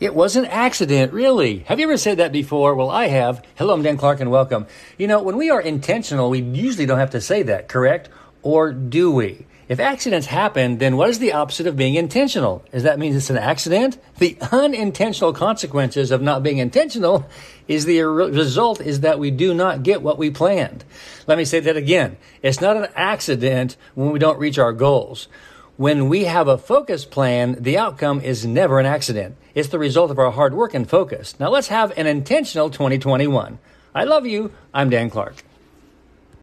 It was an accident, really. Have you ever said that before? Well, I have. Hello, I'm Dan Clark and welcome. You know, when we are intentional, we usually don't have to say that, correct? Or do we? If accidents happen, then what is the opposite of being intentional? Does that mean it's an accident? The unintentional consequences of not being intentional is the result is that we do not get what we planned. Let me say that again. It's not an accident when we don't reach our goals. When we have a focus plan, the outcome is never an accident. It's the result of our hard work and focus. Now let's have an intentional 2021. I love you. I'm Dan Clark.